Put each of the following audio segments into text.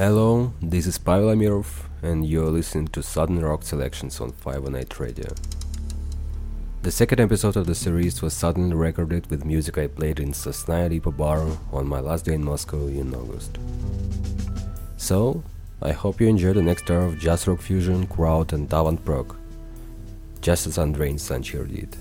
Hello, this is Pavel Amirov, and you're listening to Southern Rock Selections on 518 Radio. The second episode of the series was suddenly recorded with music I played in Sosnaya Lipa Bar on my last day in Moscow in August. So, I hope you enjoy the next hour of jazz rock fusion, kraut, and avant prog, just as Andrei Sanchir did.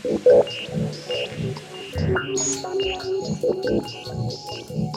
Thank you.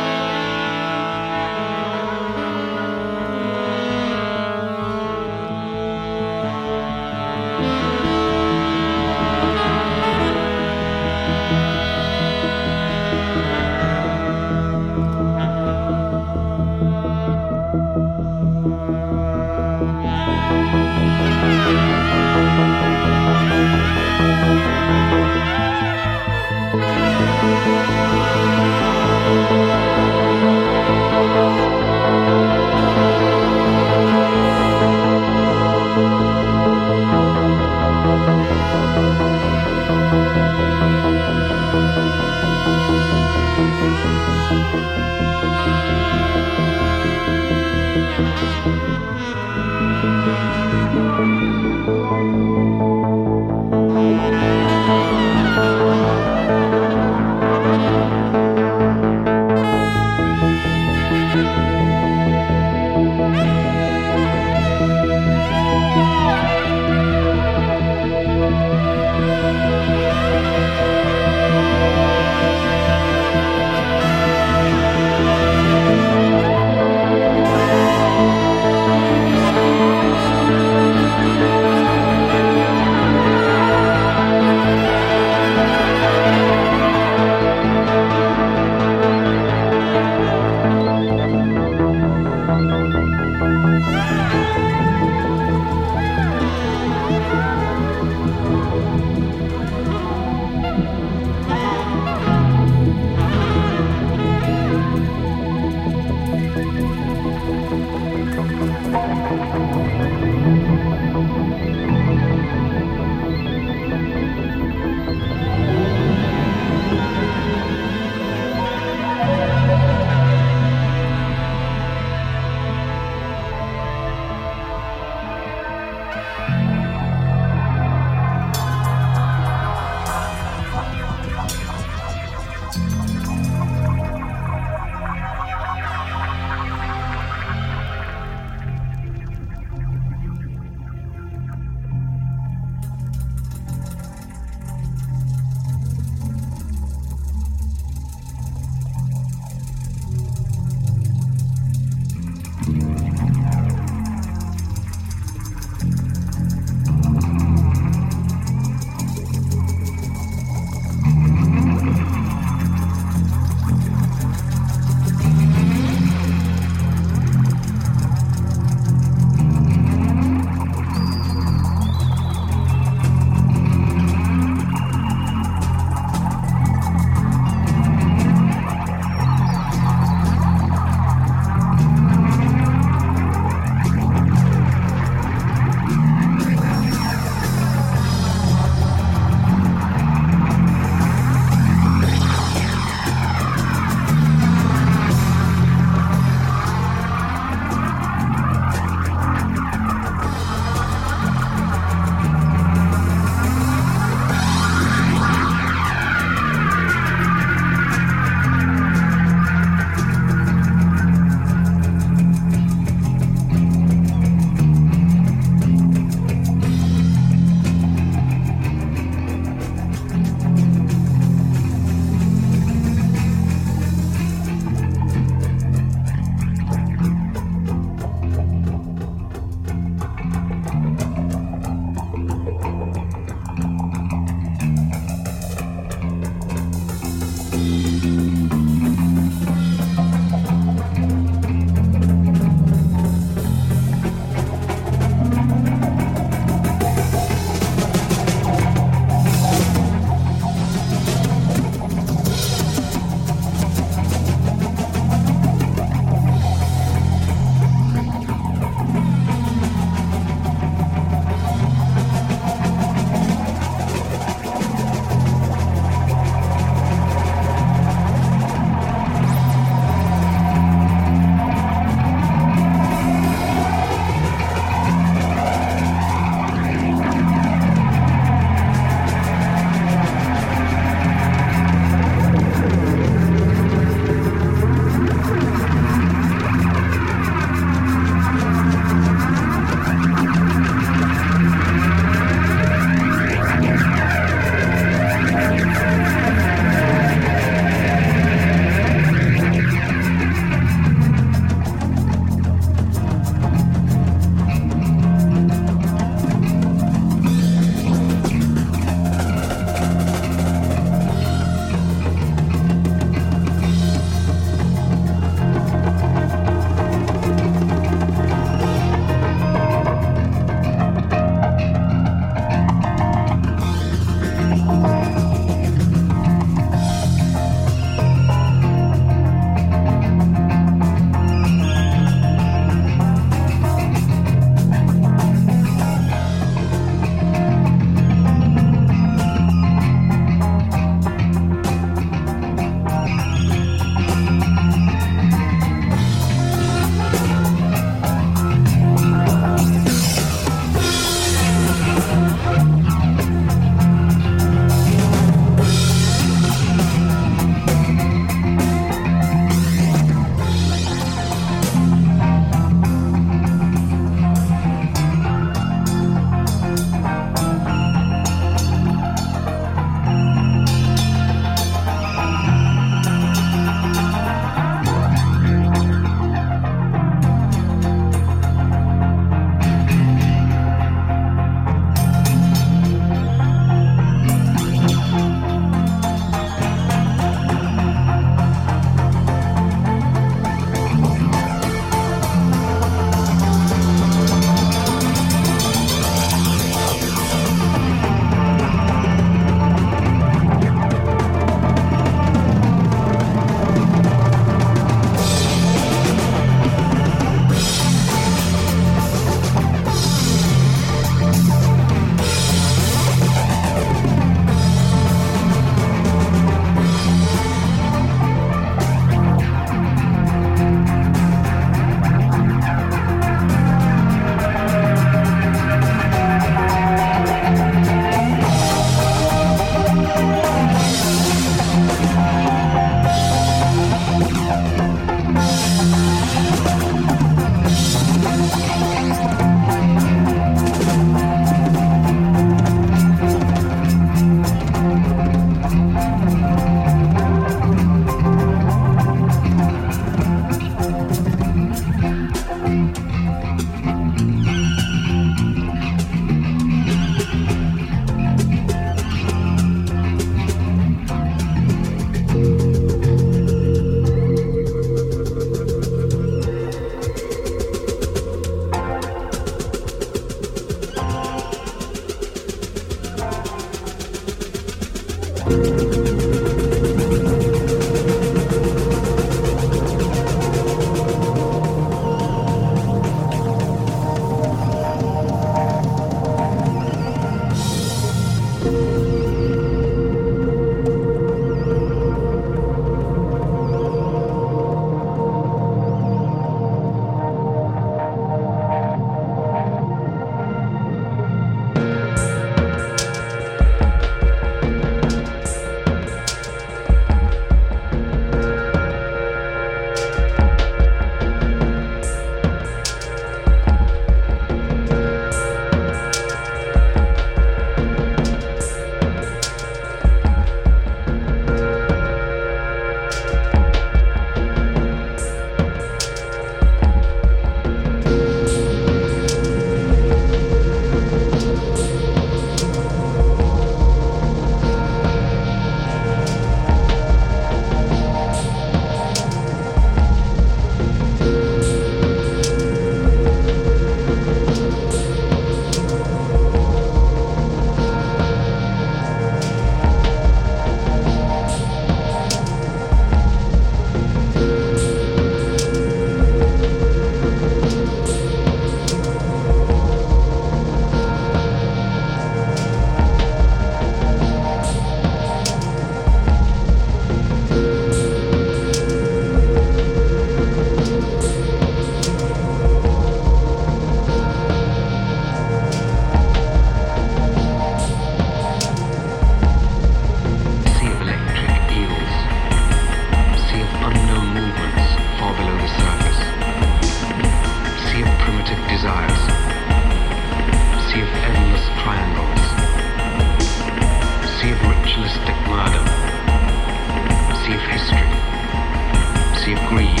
Sea of greed,